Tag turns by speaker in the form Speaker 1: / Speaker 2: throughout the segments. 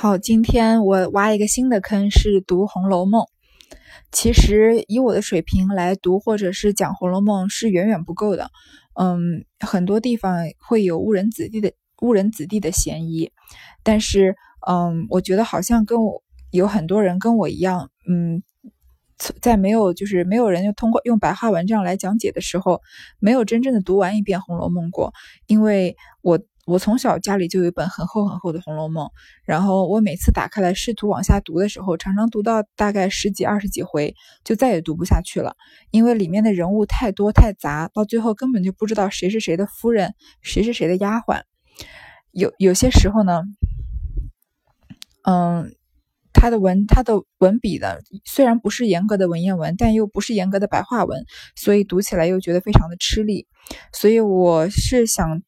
Speaker 1: 好，今天我挖一个新的坑，是读《红楼梦》。其实以我的水平来读或者是讲《红楼梦》是远远不够的。嗯，很多地方会有误人子弟的误人子弟的嫌疑。但是，嗯，我觉得好像跟我有很多人跟我一样，嗯，在没有就是没有人就通过用白话文这样来讲解的时候，没有真正的读完一遍《红楼梦》过，因为我。我从小家里就有一本很厚很厚的《红楼梦》，然后我每次打开来试图往下读的时候，常常读到大概十几、二十几回，就再也读不下去了，因为里面的人物太多太杂，到最后根本就不知道谁是谁的夫人，谁是谁的丫鬟。有有些时候呢，嗯，他的文他的文笔呢，虽然不是严格的文言文，但又不是严格的白话文，所以读起来又觉得非常的吃力。所以我是想。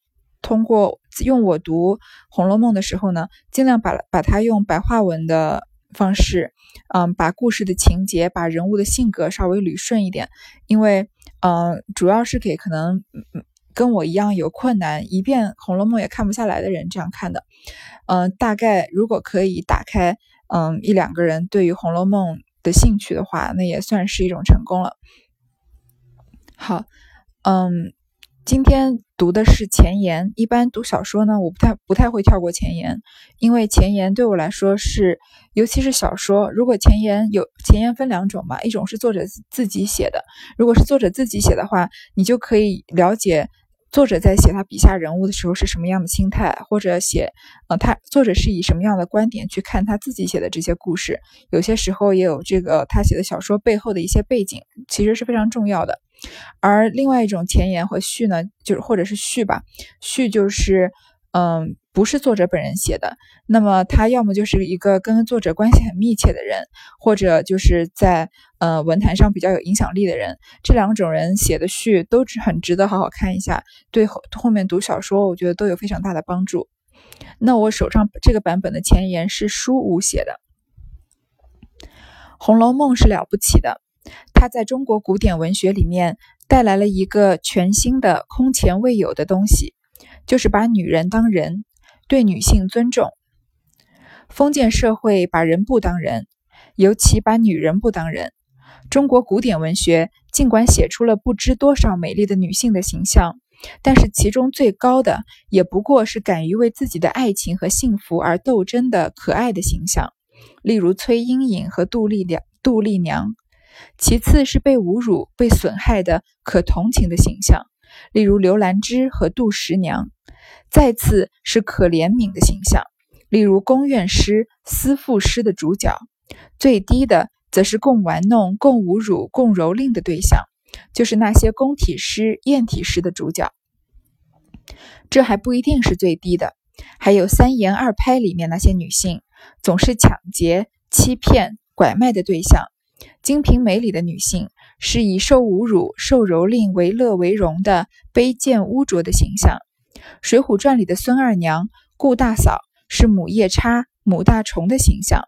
Speaker 1: 通过用我读《红楼梦》的时候呢，尽量把把它用白话文的方式，嗯，把故事的情节、把人物的性格稍微捋顺一点。因为，嗯，主要是给可能跟我一样有困难，一遍《红楼梦》也看不下来的人这样看的。嗯，大概如果可以打开，嗯，一两个人对于《红楼梦》的兴趣的话，那也算是一种成功了。好，嗯。今天读的是前言。一般读小说呢，我不太不太会跳过前言，因为前言对我来说是，尤其是小说，如果前言有前言分两种嘛，一种是作者自己写的，如果是作者自己写的话，你就可以了解作者在写他笔下人物的时候是什么样的心态，或者写，呃，他作者是以什么样的观点去看他自己写的这些故事，有些时候也有这个他写的小说背后的一些背景，其实是非常重要的。而另外一种前言和序呢，就是或者是序吧，序就是，嗯，不是作者本人写的，那么他要么就是一个跟作者关系很密切的人，或者就是在呃文坛上比较有影响力的人，这两种人写的序都很值得好好看一下，对后后面读小说，我觉得都有非常大的帮助。那我手上这个版本的前言是书武写的，《红楼梦》是了不起的。它在中国古典文学里面带来了一个全新的、空前未有的东西，就是把女人当人，对女性尊重。封建社会把人不当人，尤其把女人不当人。中国古典文学尽管写出了不知多少美丽的女性的形象，但是其中最高的也不过是敢于为自己的爱情和幸福而斗争的可爱的形象，例如崔莺莺和杜丽娘。杜丽娘。其次是被侮辱、被损害的可同情的形象，例如刘兰芝和杜十娘；再次是可怜悯的形象，例如宫怨诗、思妇诗的主角；最低的则是共玩弄、共侮辱、共蹂躏的对象，就是那些宫体诗、艳体诗的主角。这还不一定是最低的，还有三言二拍里面那些女性，总是抢劫、欺骗、拐卖的对象。《金瓶梅》里的女性是以受侮辱、受蹂躏为乐为荣的卑贱污浊的形象，《水浒传》里的孙二娘、顾大嫂是母夜叉、母大虫的形象，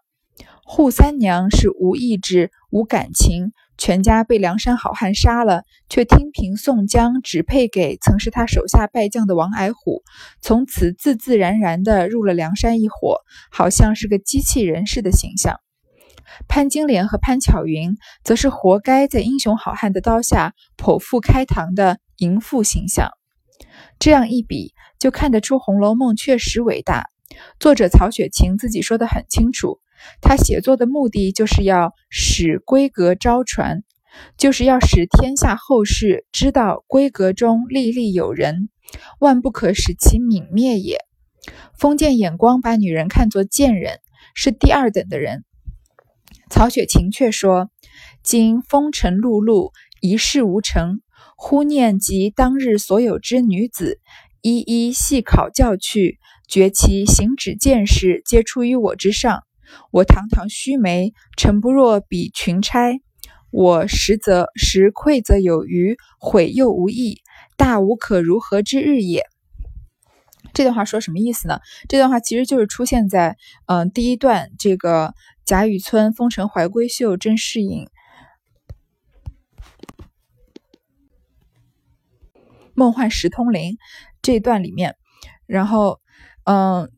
Speaker 1: 扈三娘是无意志、无感情，全家被梁山好汉杀了，却听凭宋江指配给曾是他手下败将的王矮虎，从此自自然然地入了梁山一伙，好像是个机器人似的形象。潘金莲和潘巧云则是活该在英雄好汉的刀下剖腹开膛的淫妇形象。这样一比，就看得出《红楼梦》确实伟大。作者曹雪芹自己说得很清楚，他写作的目的就是要使闺阁昭传，就是要使天下后世知道闺阁中历历有人，万不可使其泯灭也。封建眼光把女人看作贱人，是第二等的人。曹雪芹却说：“今风尘碌碌，一事无成，忽念及当日所有之女子，一一细考教去，觉其行止见识皆出于我之上。我堂堂须眉，诚不若比群钗。我实则实愧则有余，悔又无益，大无可如何之日也。”这段话说什么意思呢？这段话其实就是出现在嗯第一段这个。贾雨村《风尘怀闺秀》甄士隐《梦幻石通灵》这一段里面，然后，嗯，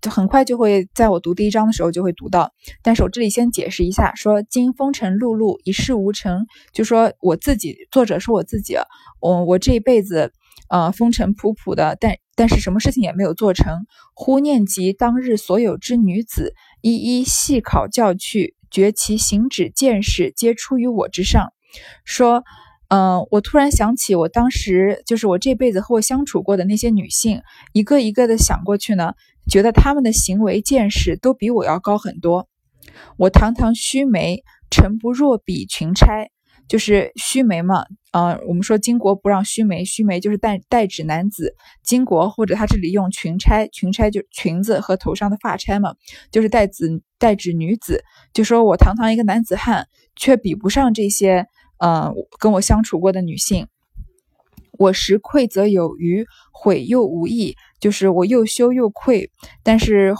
Speaker 1: 就很快就会在我读第一章的时候就会读到。但是我这里先解释一下，说今风尘碌碌，一事无成，就说我自己，作者说我自己，我我这一辈子，呃，风尘仆仆的，但但是什么事情也没有做成。忽念及当日所有之女子，一一细考教去，觉其行止见识，皆出于我之上。说。嗯，我突然想起，我当时就是我这辈子和我相处过的那些女性，一个一个的想过去呢，觉得她们的行为见识都比我要高很多。我堂堂须眉，臣不若比群钗，就是须眉嘛。呃，我们说巾帼不让须眉，须眉就是代代指男子，巾帼或者他这里用裙钗，裙钗就裙子和头上的发钗嘛，就是代指代指女子。就说我堂堂一个男子汉，却比不上这些。嗯，跟我相处过的女性，我实愧则有余，悔又无益。就是我又羞又愧，但是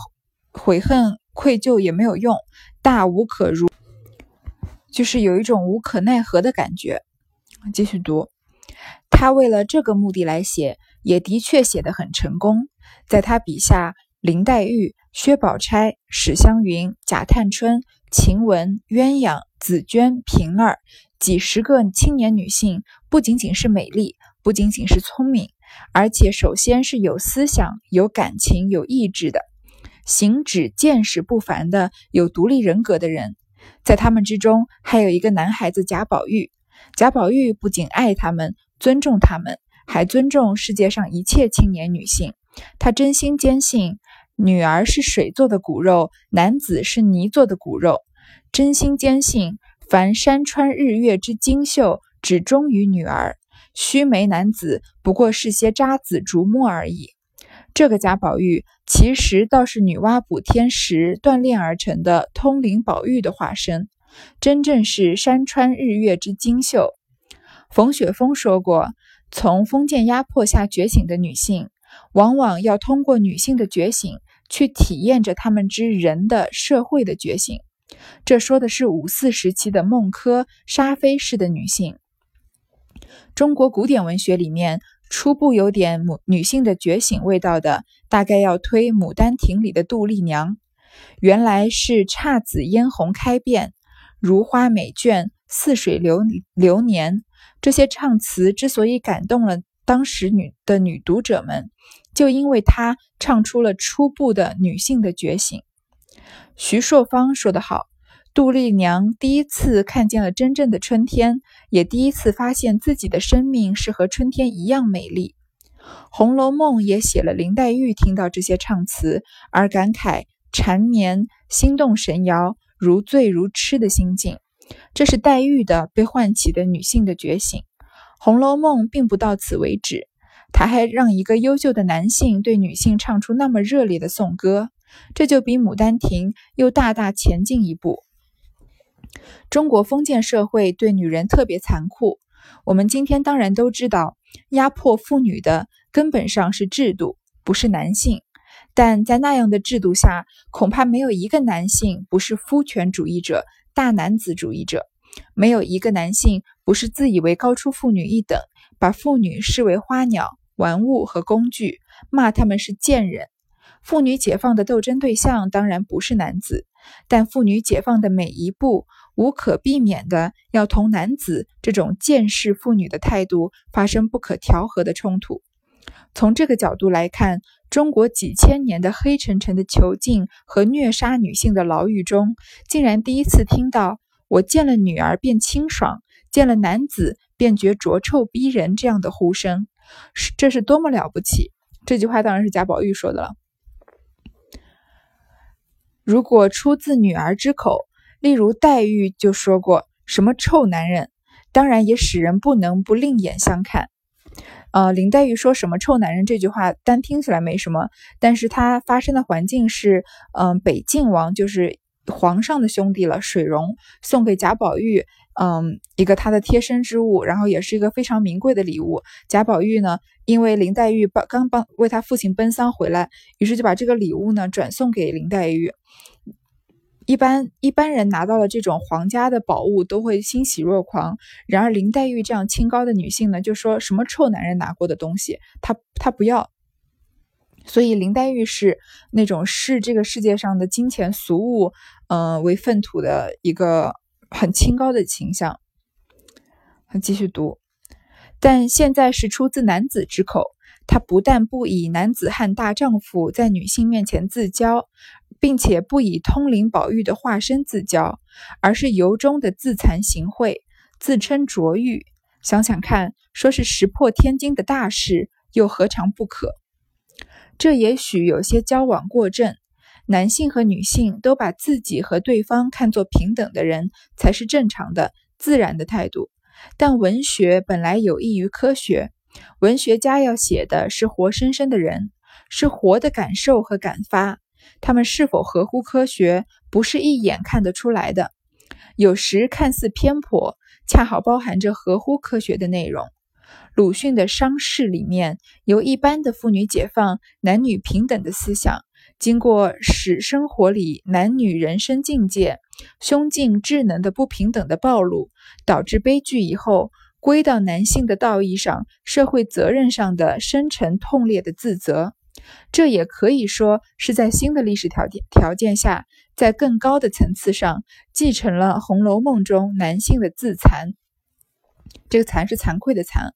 Speaker 1: 悔恨愧疚也没有用，大无可如，就是有一种无可奈何的感觉。继续读，他为了这个目的来写，也的确写得很成功。在他笔下，林黛玉、薛宝钗、史湘云、贾探春、晴雯、鸳鸯、紫鹃、平儿。几十个青年女性，不仅仅是美丽，不仅仅是聪明，而且首先是有思想、有感情、有意志的，行止见识不凡的，有独立人格的人。在他们之中，还有一个男孩子贾宝玉。贾宝玉不仅爱他们，尊重他们，还尊重世界上一切青年女性。他真心坚信，女儿是水做的骨肉，男子是泥做的骨肉。真心坚信。凡山川日月之精秀，只忠于女儿；须眉男子不过是些渣滓竹木而已。这个贾宝玉，其实倒是女娲补天时锻炼而成的通灵宝玉的化身，真正是山川日月之精秀。冯雪峰说过，从封建压迫下觉醒的女性，往往要通过女性的觉醒，去体验着她们之人的社会的觉醒。这说的是五四时期的孟轲、沙菲式的女性。中国古典文学里面初步有点母女性的觉醒味道的，大概要推《牡丹亭》里的杜丽娘。原来是姹紫嫣红开遍，如花美眷，似水流流年。这些唱词之所以感动了当时女的女读者们，就因为她唱出了初步的女性的觉醒。徐硕芳说得好：“杜丽娘第一次看见了真正的春天，也第一次发现自己的生命是和春天一样美丽。”《红楼梦》也写了林黛玉听到这些唱词而感慨缠绵、心动神摇、如醉如痴的心境，这是黛玉的被唤起的女性的觉醒。《红楼梦》并不到此为止，他还让一个优秀的男性对女性唱出那么热烈的颂歌。这就比《牡丹亭》又大大前进一步。中国封建社会对女人特别残酷，我们今天当然都知道，压迫妇女的根本上是制度，不是男性。但在那样的制度下，恐怕没有一个男性不是夫权主义者、大男子主义者，没有一个男性不是自以为高出妇女一等，把妇女视为花鸟、玩物和工具，骂他们是贱人。妇女解放的斗争对象当然不是男子，但妇女解放的每一步无可避免的要同男子这种见视妇女的态度发生不可调和的冲突。从这个角度来看，中国几千年的黑沉沉的囚禁和虐杀女性的牢狱中，竟然第一次听到“我见了女儿便清爽，见了男子便觉浊臭逼人”这样的呼声，是这是多么了不起！这句话当然是贾宝玉说的了。如果出自女儿之口，例如黛玉就说过什么臭男人，当然也使人不能不另眼相看。呃，林黛玉说什么臭男人这句话，单听起来没什么，但是它发生的环境是，嗯，北晋王就是皇上的兄弟了，水溶送给贾宝玉，嗯，一个他的贴身之物，然后也是一个非常名贵的礼物。贾宝玉呢，因为林黛玉帮刚帮为他父亲奔丧回来，于是就把这个礼物呢转送给林黛玉。一般一般人拿到了这种皇家的宝物都会欣喜若狂，然而林黛玉这样清高的女性呢，就说什么臭男人拿过的东西，她她不要。所以林黛玉是那种视这个世界上的金钱俗物，嗯，为粪土的一个很清高的倾向。继续读，但现在是出自男子之口，他不但不以男子汉大丈夫在女性面前自骄，并且不以通灵宝玉的化身自骄，而是由衷的自惭形秽，自称卓玉。想想看，说是石破天惊的大事，又何尝不可？这也许有些交往过正。男性和女性都把自己和对方看作平等的人，才是正常的、自然的态度。但文学本来有益于科学，文学家要写的是活生生的人，是活的感受和感发。他们是否合乎科学，不是一眼看得出来的。有时看似偏颇，恰好包含着合乎科学的内容。鲁迅的伤逝里面，由一般的妇女解放、男女平等的思想，经过使生活里男女人生境界、胸襟智能的不平等的暴露，导致悲剧以后，归到男性的道义上、社会责任上的深沉痛烈的自责。这也可以说是在新的历史条件条件下，在更高的层次上继承了《红楼梦》中男性的自残。这个“惭”是惭愧的“惭”。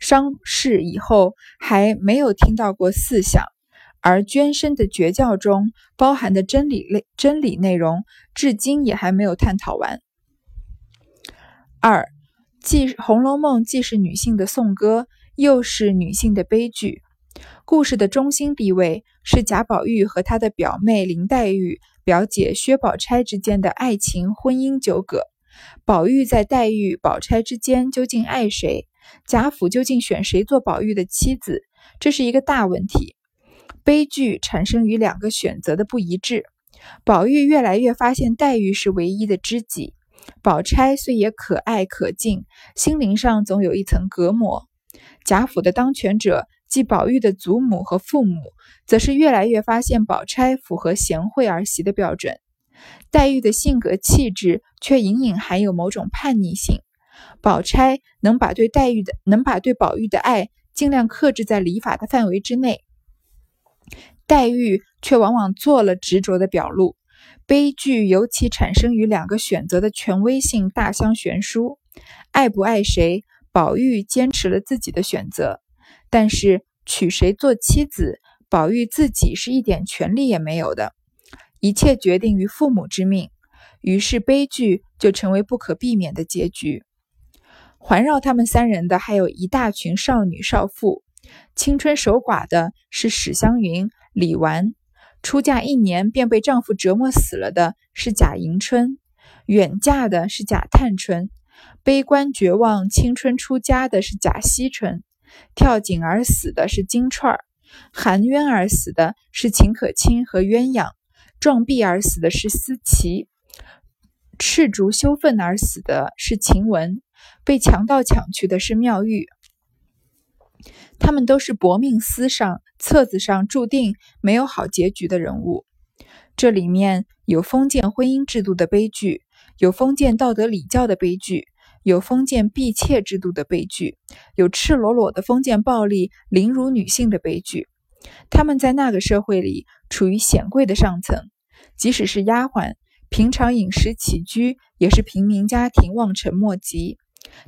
Speaker 1: 伤逝以后还没有听到过四想，而捐身的绝教中包含的真理类真理内容，至今也还没有探讨完。二，既《红楼梦》既是女性的颂歌，又是女性的悲剧。故事的中心地位是贾宝玉和他的表妹林黛玉、表姐薛宝钗之间的爱情婚姻纠葛。宝玉在黛玉、宝钗之间究竟爱谁？贾府究竟选谁做宝玉的妻子？这是一个大问题。悲剧产生于两个选择的不一致。宝玉越来越发现黛玉是唯一的知己，宝钗虽也可爱可敬，心灵上总有一层隔膜。贾府的当权者，即宝玉的祖母和父母，则是越来越发现宝钗符合贤惠儿媳的标准。黛玉的性格气质却隐隐含有某种叛逆性。宝钗能把对黛玉的、能把对宝玉的爱尽量克制在礼法的范围之内，黛玉却往往做了执着的表露。悲剧尤其产生于两个选择的权威性大相悬殊。爱不爱谁，宝玉坚持了自己的选择，但是娶谁做妻子，宝玉自己是一点权利也没有的，一切决定于父母之命。于是悲剧就成为不可避免的结局。环绕他们三人的还有一大群少女少妇，青春守寡的是史湘云、李纨，出嫁一年便被丈夫折磨死了的是贾迎春，远嫁的是贾探春，悲观绝望、青春出家的是贾惜春，跳井而死的是金钏儿，含冤而死的是秦可卿和鸳鸯，撞壁而死的是思琪，赤足羞愤而死的是晴雯。被强盗抢去的是妙玉，他们都是薄命司上册子上注定没有好结局的人物。这里面有封建婚姻制度的悲剧，有封建道德礼教的悲剧，有封建婢妾制度的悲剧，有赤裸裸的封建暴力凌辱女性的悲剧。他们在那个社会里处于显贵的上层，即使是丫鬟，平常饮食起居也是平民家庭望尘莫及。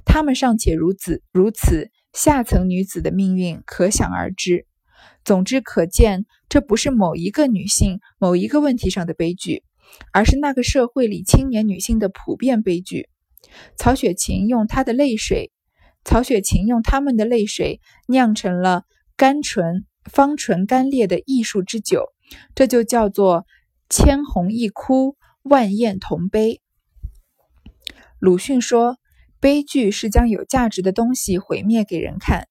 Speaker 1: 他们尚且如此，如此下层女子的命运可想而知。总之，可见这不是某一个女性某一个问题上的悲剧，而是那个社会里青年女性的普遍悲剧。曹雪芹用她的泪水，曹雪芹用他们的泪水酿成了甘醇芳醇甘冽的艺术之酒，这就叫做千红一哭，万艳同悲。鲁迅说。悲剧是将有价值的东西毁灭给人看。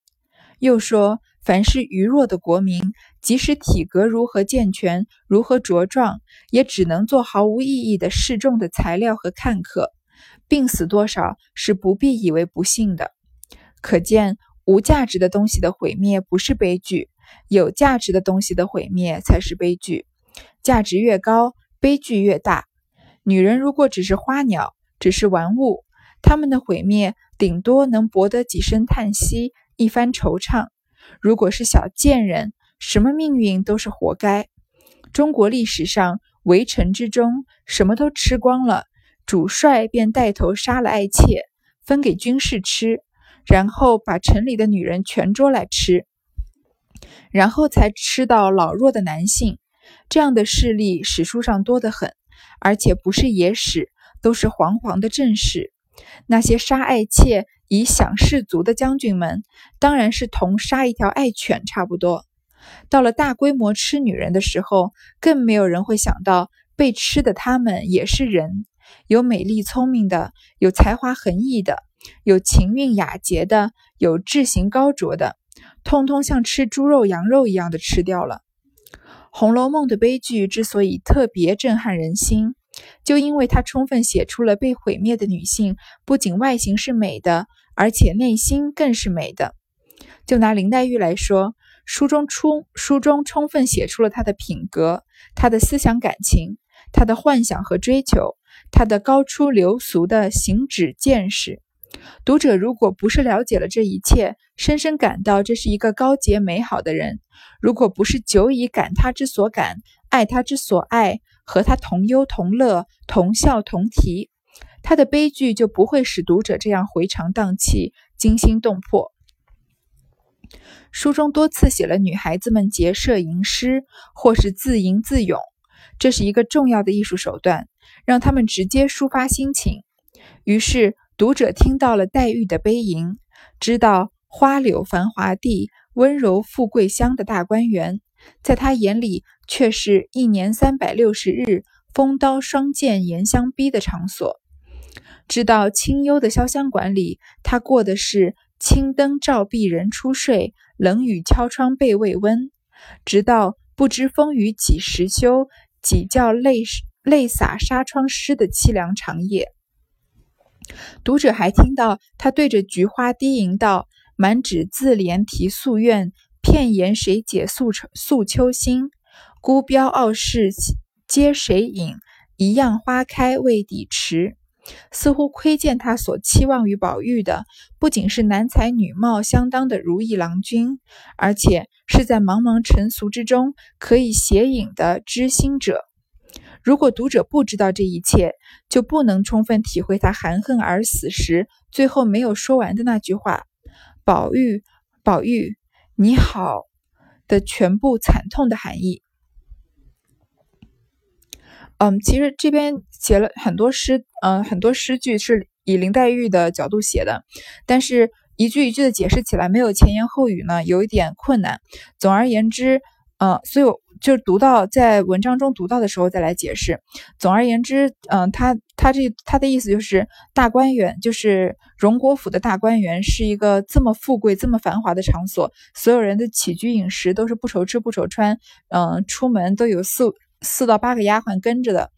Speaker 1: 又说，凡是愚弱的国民，即使体格如何健全、如何茁壮，也只能做毫无意义的示众的材料和看客。病死多少是不必以为不幸的。可见，无价值的东西的毁灭不是悲剧，有价值的东西的毁灭才是悲剧。价值越高，悲剧越大。女人如果只是花鸟，只是玩物。他们的毁灭顶多能博得几声叹息，一番惆怅。如果是小贱人，什么命运都是活该。中国历史上围城之中，什么都吃光了，主帅便带头杀了爱妾，分给军士吃，然后把城里的女人全捉来吃，然后才吃到老弱的男性。这样的事例史书上多得很，而且不是野史，都是煌煌的正史。那些杀爱妾以享士卒的将军们，当然是同杀一条爱犬差不多。到了大规模吃女人的时候，更没有人会想到被吃的他们也是人，有美丽聪明的，有才华横溢的，有情韵雅洁的，有志行高卓的，通通像吃猪肉、羊肉一样的吃掉了。《红楼梦》的悲剧之所以特别震撼人心。就因为她充分写出了被毁灭的女性，不仅外形是美的，而且内心更是美的。就拿林黛玉来说，书中充书中充分写出了她的品格、她的思想感情、她的幻想和追求、她的高出流俗的行止见识。读者如果不是了解了这一切，深深感到这是一个高洁美好的人，如果不是久已感他之所感，爱他之所爱。和他同忧同乐，同笑同啼，他的悲剧就不会使读者这样回肠荡气、惊心动魄。书中多次写了女孩子们结社吟诗，或是自吟自咏，这是一个重要的艺术手段，让他们直接抒发心情。于是读者听到了黛玉的悲吟，知道花柳繁华地、温柔富贵乡的大观园。在他眼里，却是一年三百六十日风刀霜剑严相逼的场所。知道清幽的潇湘馆里，他过的是青灯照壁人初睡，冷雨敲窗被未温。直到不知风雨几时休，几觉泪泪洒纱窗湿的凄凉长夜。读者还听到他对着菊花低吟道：“满纸自怜题夙愿。”片言谁解诉愁诉秋心？孤标傲世皆谁引？一样花开未抵迟。似乎窥见他所期望于宝玉的，不仅是男才女貌相当的如意郎君，而且是在茫茫尘俗之中可以写影的知心者。如果读者不知道这一切，就不能充分体会他含恨而死时最后没有说完的那句话：“宝玉，宝玉。”你好，的全部惨痛的含义。嗯，其实这边写了很多诗，嗯，很多诗句是以林黛玉的角度写的，但是一句一句的解释起来没有前言后语呢，有一点困难。总而言之，嗯，所有。就是读到在文章中读到的时候再来解释。总而言之，嗯，他他这他的意思就是大观园，就是荣国府的大观园是一个这么富贵、这么繁华的场所，所有人的起居饮食都是不愁吃不愁穿，嗯，出门都有四四到八个丫鬟跟着的，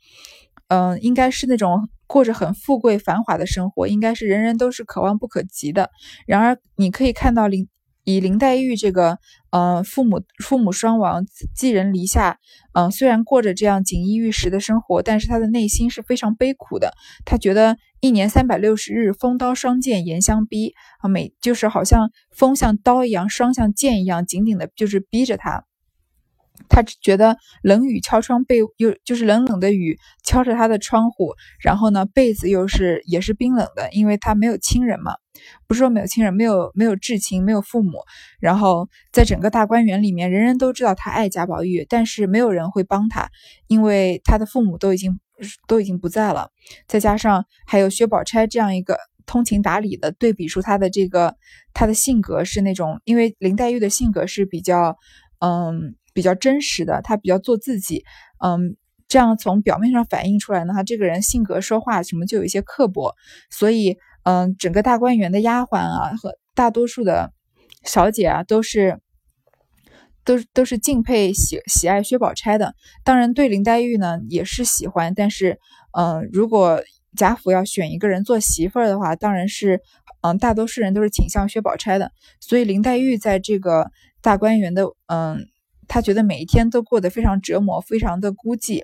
Speaker 1: 嗯，应该是那种过着很富贵繁华的生活，应该是人人都是可望不可及的。然而，你可以看到林。以林黛玉这个，呃，父母父母双亡，寄人篱下，嗯，虽然过着这样锦衣玉食的生活，但是她的内心是非常悲苦的。她觉得一年三百六十日，风刀霜剑严相逼啊，每就是好像风像刀一样，霜像剑一样，紧紧的，就是逼着她。他觉得冷雨敲窗被又就是冷冷的雨敲着他的窗户，然后呢被子又是也是冰冷的，因为他没有亲人嘛，不是说没有亲人，没有没有至亲，没有父母。然后在整个大观园里面，人人都知道他爱贾宝玉，但是没有人会帮他，因为他的父母都已经都已经不在了。再加上还有薛宝钗这样一个通情达理的，对比出他的这个他的性格是那种，因为林黛玉的性格是比较嗯。比较真实的，他比较做自己，嗯，这样从表面上反映出来呢，他这个人性格说话什么就有一些刻薄，所以，嗯，整个大观园的丫鬟啊和大多数的小姐啊都是，都都是敬佩喜喜爱薛宝钗的，当然对林黛玉呢也是喜欢，但是，嗯，如果贾府要选一个人做媳妇儿的话，当然是，嗯，大多数人都是倾向薛宝钗的，所以林黛玉在这个大观园的，嗯。他觉得每一天都过得非常折磨，非常的孤寂。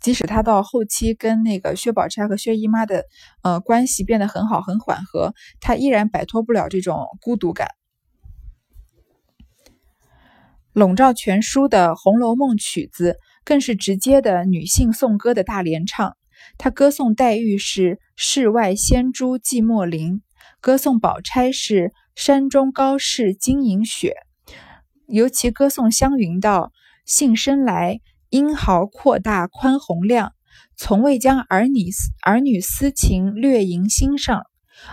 Speaker 1: 即使他到后期跟那个薛宝钗和薛姨妈的呃关系变得很好、很缓和，他依然摆脱不了这种孤独感。笼罩全书的《红楼梦》曲子，更是直接的女性颂歌的大联唱。他歌颂黛玉是世外仙珠寂寞灵，歌颂宝钗是山中高士晶莹雪，尤其歌颂湘云道：“幸生来英豪阔大宽宏量，从未将儿女儿女私情略萦心上，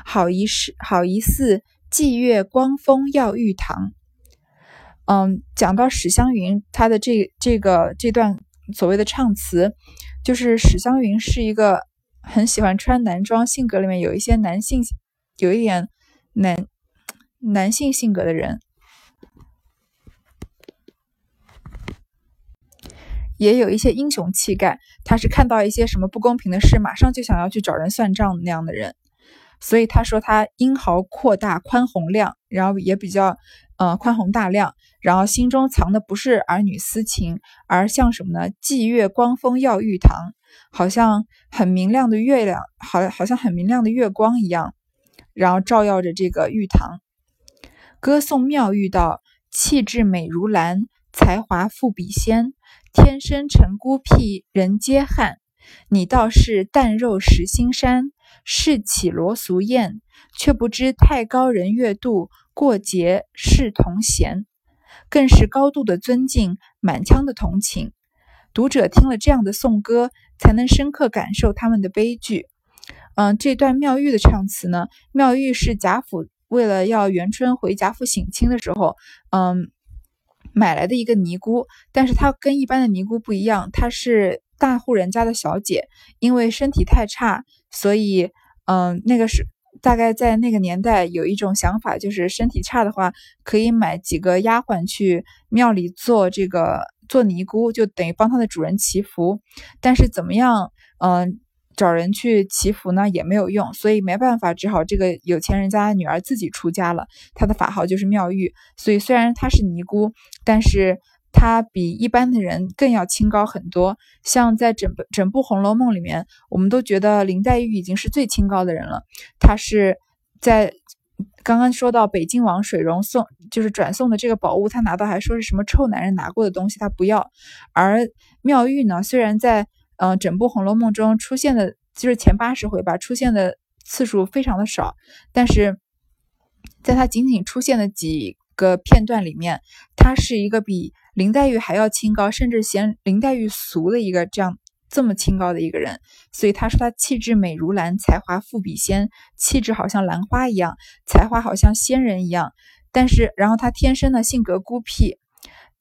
Speaker 1: 好一似好一似霁月光风耀玉堂。”嗯，讲到史湘云，她的这这个这段所谓的唱词，就是史湘云是一个很喜欢穿男装，性格里面有一些男性，有一点男男性性格的人，也有一些英雄气概。他是看到一些什么不公平的事，马上就想要去找人算账那样的人。所以他说他英豪阔大宽宏量，然后也比较呃宽宏大量。然后心中藏的不是儿女私情，而像什么呢？霁月光风耀玉堂，好像很明亮的月亮，好好像很明亮的月光一样，然后照耀着这个玉堂。歌颂妙玉道：气质美如兰，才华富比仙。天生成孤僻，人皆罕。你倒是淡肉食心山，世起罗俗宴，却不知太高人月度，过节是同弦。更是高度的尊敬，满腔的同情。读者听了这样的颂歌，才能深刻感受他们的悲剧。嗯，这段妙玉的唱词呢，妙玉是贾府为了要元春回贾府省亲的时候，嗯，买来的一个尼姑。但是她跟一般的尼姑不一样，她是大户人家的小姐，因为身体太差，所以，嗯，那个是。大概在那个年代，有一种想法，就是身体差的话，可以买几个丫鬟去庙里做这个做尼姑，就等于帮她的主人祈福。但是怎么样，嗯，找人去祈福呢，也没有用，所以没办法，只好这个有钱人家的女儿自己出家了。她的法号就是妙玉，所以虽然她是尼姑，但是。她比一般的人更要清高很多，像在整部整部《红楼梦》里面，我们都觉得林黛玉已经是最清高的人了。她是在刚刚说到北静王水溶送，就是转送的这个宝物，她拿到还说是什么臭男人拿过的东西，她不要。而妙玉呢，虽然在呃整部《红楼梦》中出现的，就是前八十回吧，出现的次数非常的少，但是在他仅仅出现的几个片段里面，他是一个比。林黛玉还要清高，甚至嫌林黛玉俗的一个这样这么清高的一个人，所以他说他气质美如兰，才华富比仙，气质好像兰花一样，才华好像仙人一样。但是，然后他天生的性格孤僻，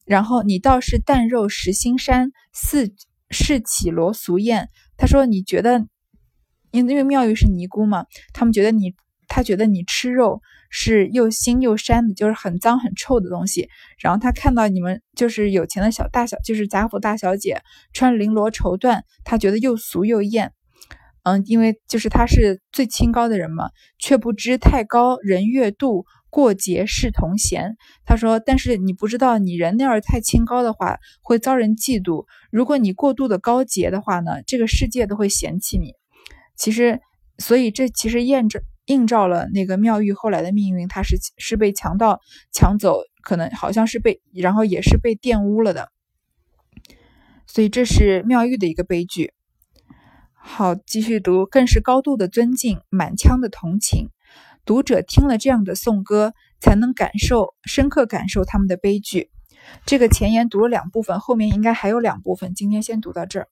Speaker 1: 然后你倒是淡肉食心山，似是绮罗俗艳。他说你觉得，因因为妙玉是尼姑嘛，他们觉得你。他觉得你吃肉是又腥又膻的，就是很脏很臭的东西。然后他看到你们就是有钱的小大小，就是贾府大小姐穿绫罗绸缎，他觉得又俗又艳。嗯，因为就是他是最清高的人嘛，却不知太高人月度，过节是同嫌。他说，但是你不知道，你人那儿太清高的话，会遭人嫉妒；如果你过度的高洁的话呢，这个世界都会嫌弃你。其实，所以这其实验证。映照了那个妙玉后来的命运，她是是被强盗抢走，可能好像是被，然后也是被玷污了的，所以这是妙玉的一个悲剧。好，继续读，更是高度的尊敬，满腔的同情。读者听了这样的颂歌，才能感受深刻感受他们的悲剧。这个前言读了两部分，后面应该还有两部分，今天先读到这儿。